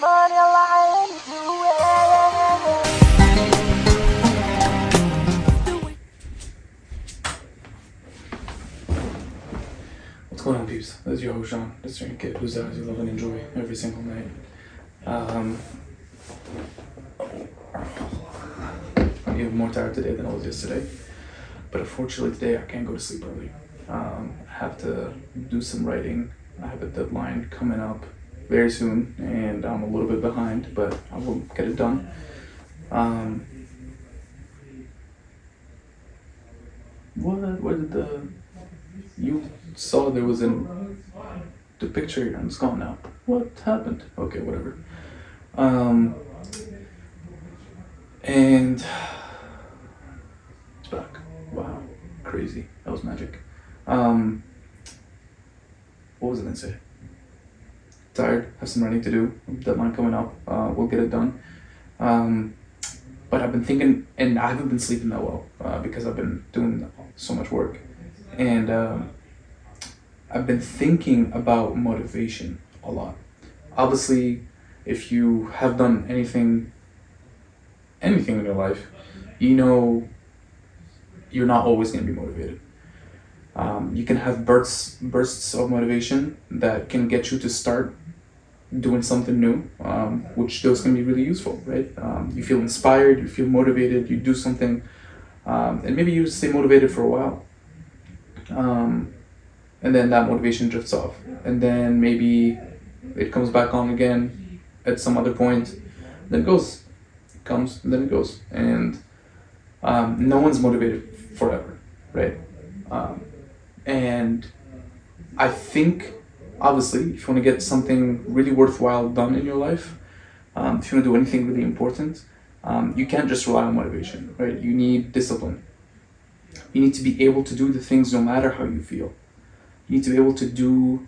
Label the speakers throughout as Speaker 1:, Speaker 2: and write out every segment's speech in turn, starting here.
Speaker 1: What's going on, peeps? This is your host, Sean. This is your kid who's as you love and enjoy every single night. Um, I'm even more tired today than I was yesterday. But unfortunately, today I can't go to sleep early. Um, I have to do some writing. I have a deadline coming up very soon, and I'm a little bit behind, but I will get it done. Um, what? Where did the you saw there was an the picture and it's gone now. What happened? Okay, whatever. Um and it's back. Wow. Crazy. That was magic. Um what was I gonna say? Tired, have some writing to do, deadline coming up. Uh, we'll get it done. Um but I've been thinking, and I haven't been sleeping that well uh, because I've been doing so much work and um, I've been thinking about motivation a lot. Obviously, if you have done anything, anything in your life, you know you're not always going to be motivated. Um, you can have bursts bursts of motivation that can get you to start doing something new, um, which those can be really useful, right? Um, you feel inspired, you feel motivated, you do something, um, and maybe you stay motivated for a while. Um, and then that motivation drifts off. And then maybe it comes back on again at some other point then it goes it comes then it goes. And um, no one's motivated forever right? Um, and i think obviously if you want to get something really worthwhile done in your life um, if you want to do anything really important um, you can't just rely on motivation right you need discipline you need to be able to do the things no matter how you feel. You need to be able to do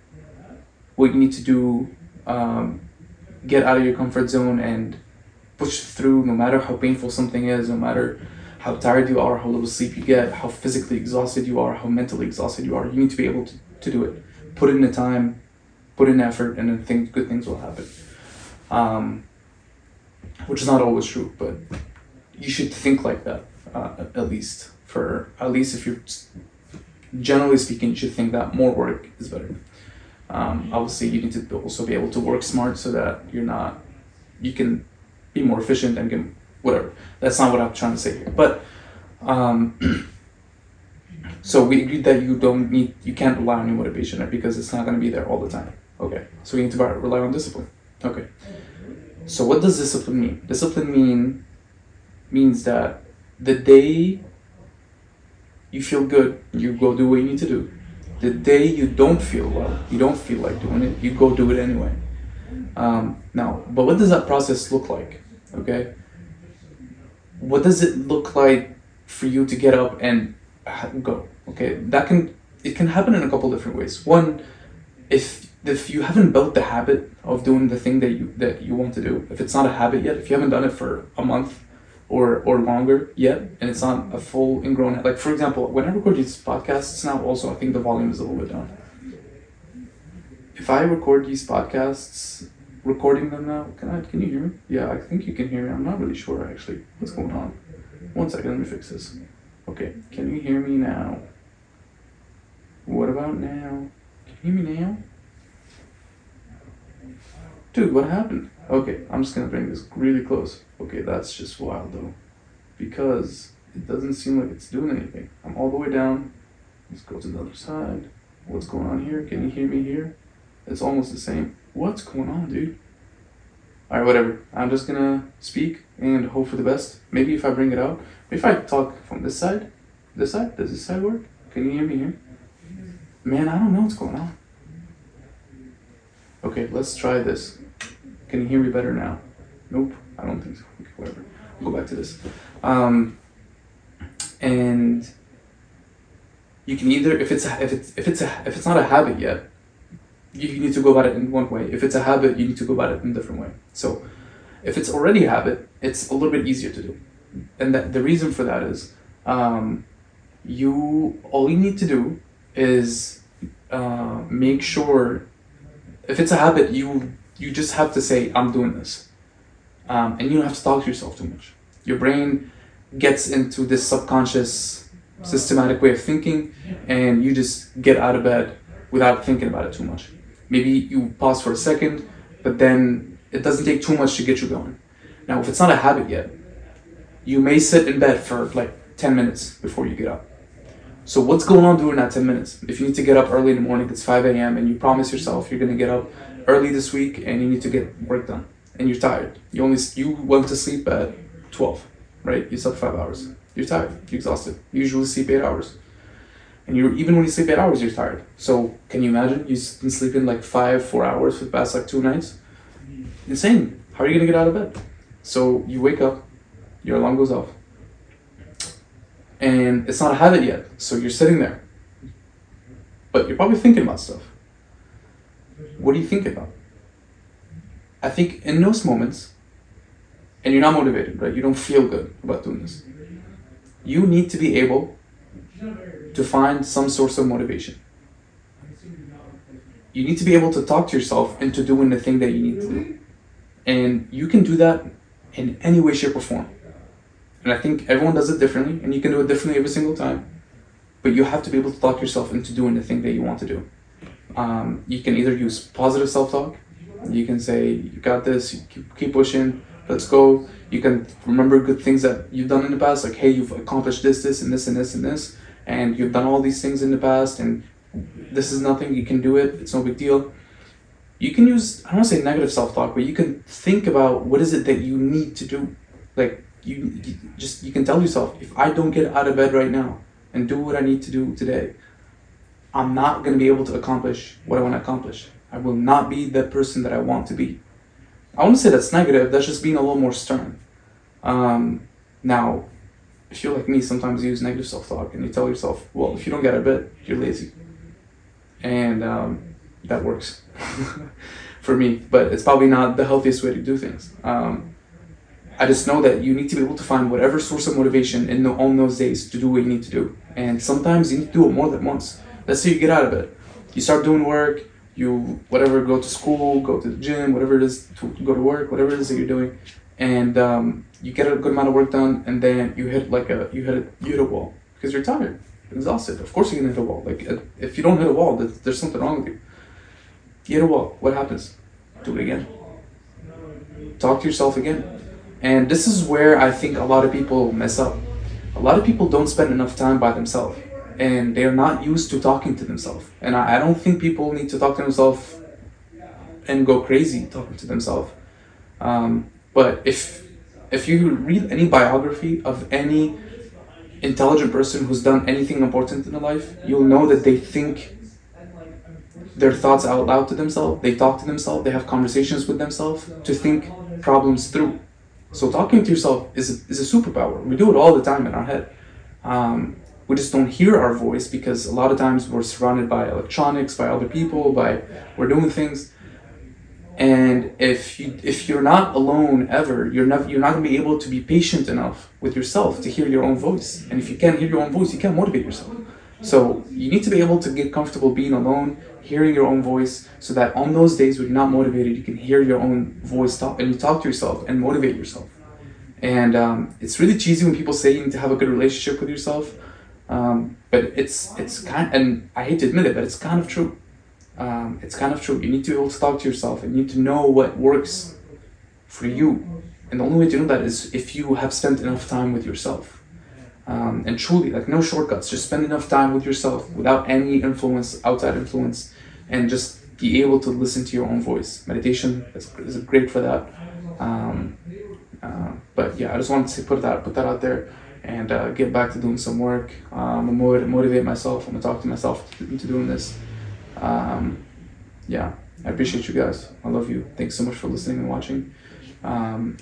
Speaker 1: what you need to do, um, get out of your comfort zone and push through no matter how painful something is, no matter how tired you are, how little sleep you get, how physically exhausted you are, how mentally exhausted you are. You need to be able to, to do it. Put in the time, put in effort, and then things, good things will happen. Um, which is not always true, but you should think like that, uh, at least for at least if you're generally speaking, you should think that more work is better. Um, obviously, you need to also be able to work smart so that you're not, you can be more efficient and get whatever. That's not what I'm trying to say here. But, um, so we agreed that you don't need, you can't rely on your motivation because it's not going to be there all the time. Okay. So we need to rely on discipline. Okay. So what does discipline mean? Discipline mean means that the day you feel good, you go do what you need to do. The day you don't feel well, you don't feel like doing it, you go do it anyway. Um, now, but what does that process look like? Okay. What does it look like for you to get up and go? Okay, that can it can happen in a couple different ways. One, if if you haven't built the habit of doing the thing that you that you want to do, if it's not a habit yet, if you haven't done it for a month, or or longer yet, and it's not a full ingrown. Like for example, when I record these podcasts now, also I think the volume is a little bit down. If I record these podcasts, recording them now, can I? Can you hear me? Yeah, I think you can hear me. I'm not really sure actually. What's going on? One second, let me fix this. Okay, can you hear me now? What about now? Can you hear me now? Dude, what happened? Okay, I'm just gonna bring this really close. Okay, that's just wild though. Because it doesn't seem like it's doing anything. I'm all the way down. Let's go to the other side. What's going on here? Can you hear me here? It's almost the same. What's going on, dude? Alright, whatever. I'm just gonna speak and hope for the best. Maybe if I bring it out. If I talk from this side, this side, does this side work? Can you hear me here? Man, I don't know what's going on. Okay, let's try this. Can you hear me better now? Nope, I don't think so. Okay, whatever. I'll go back to this. Um, and you can either, if it's if it's if it's a if it's not a habit yet, you need to go about it in one way. If it's a habit, you need to go about it in a different way. So, if it's already a habit, it's a little bit easier to do, and that the reason for that is, um, you all you need to do is uh, make sure if it's a habit you you just have to say, I'm doing this. Um, and you don't have to talk to yourself too much. Your brain gets into this subconscious, systematic way of thinking, and you just get out of bed without thinking about it too much. Maybe you pause for a second, but then it doesn't take too much to get you going. Now, if it's not a habit yet, you may sit in bed for like 10 minutes before you get up. So, what's going on during that 10 minutes? If you need to get up early in the morning, it's 5 a.m., and you promise yourself you're going to get up early this week and you need to get work done, and you're tired. You only you went to sleep at 12, right? You slept five hours. You're tired. You're exhausted. You usually sleep eight hours, and you even when you sleep eight hours, you're tired. So, can you imagine you've been sleeping like five, four hours for the past like two nights? Insane. How are you gonna get out of bed? So you wake up, your alarm goes off, and it's not a habit yet. So you're sitting there, but you're probably thinking about stuff. What do you think about? I think in those moments, and you're not motivated, right? You don't feel good about doing this. You need to be able to find some source of motivation. You need to be able to talk to yourself into doing the thing that you need to do. And you can do that in any way, shape, or form. And I think everyone does it differently, and you can do it differently every single time. But you have to be able to talk yourself into doing the thing that you want to do. Um, you can either use positive self talk, you can say, You got this, keep, keep pushing, let's go. You can remember good things that you've done in the past, like, Hey, you've accomplished this, this, and this, and this, and this, and you've done all these things in the past, and this is nothing, you can do it, it's no big deal you can use I don't want to say negative self talk, but you can think about what is it that you need to do. Like you, you, just you can tell yourself, if I don't get out of bed right now and do what I need to do today, I'm not going to be able to accomplish what I want to accomplish. I will not be the person that I want to be. I wouldn't say that's negative. That's just being a little more stern. Um, now, if you're like me, sometimes you use negative self talk and you tell yourself, well, if you don't get out of bed, you're lazy. And um, that works for me, but it's probably not the healthiest way to do things. Um, I just know that you need to be able to find whatever source of motivation in the, on those days to do what you need to do. And sometimes you need to do it more than once. Let's say you get out of it. You start doing work, you whatever, go to school, go to the gym, whatever it is to go to work, whatever it is that you're doing, and um, you get a good amount of work done, and then you hit like a you hit a, you hit a wall because you're tired, exhausted. Of course you're gonna hit a wall. Like if you don't hit a wall, there's something wrong with you. You hit a wall. What happens? Do it again. Talk to yourself again. And this is where I think a lot of people mess up. A lot of people don't spend enough time by themselves and they're not used to talking to themselves. And I, I don't think people need to talk to themselves and go crazy talking to themselves. Um, but if if you read any biography of any intelligent person who's done anything important in their life, you'll know that they think their thoughts out loud to themselves, they talk to themselves, they have conversations with themselves to think problems through. So talking to yourself is a, is a superpower. We do it all the time in our head. Um, we just don't hear our voice because a lot of times we're surrounded by electronics, by other people, by we're doing things. And if you if you're not alone ever, you're not you're not gonna be able to be patient enough with yourself to hear your own voice. And if you can't hear your own voice, you can't motivate yourself. So you need to be able to get comfortable being alone, hearing your own voice, so that on those days when you're not motivated, you can hear your own voice talk and you talk to yourself and motivate yourself. And um, it's really cheesy when people say you need to have a good relationship with yourself, um, but it's it's kind and I hate to admit it, but it's kind of true. Um, it's kind of true. You need to be able to talk to yourself and you need to know what works for you. And the only way to know that is if you have spent enough time with yourself. Um, and truly like no shortcuts. Just spend enough time with yourself without any influence outside influence and just be able to listen to your own voice. Meditation is, is great for that. Um, uh, but yeah i just wanted to put that put that out there and uh, get back to doing some work. Um, motivate myself. I'm gonna talk to myself into doing this um, yeah i appreciate you guys i love you thanks so much for listening and watching um,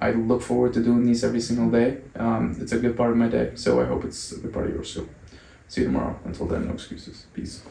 Speaker 1: I look forward to doing these every single day. Um, it's a good part of my day, so I hope it's a good part of yours too. See you tomorrow. Until then, no excuses. Peace.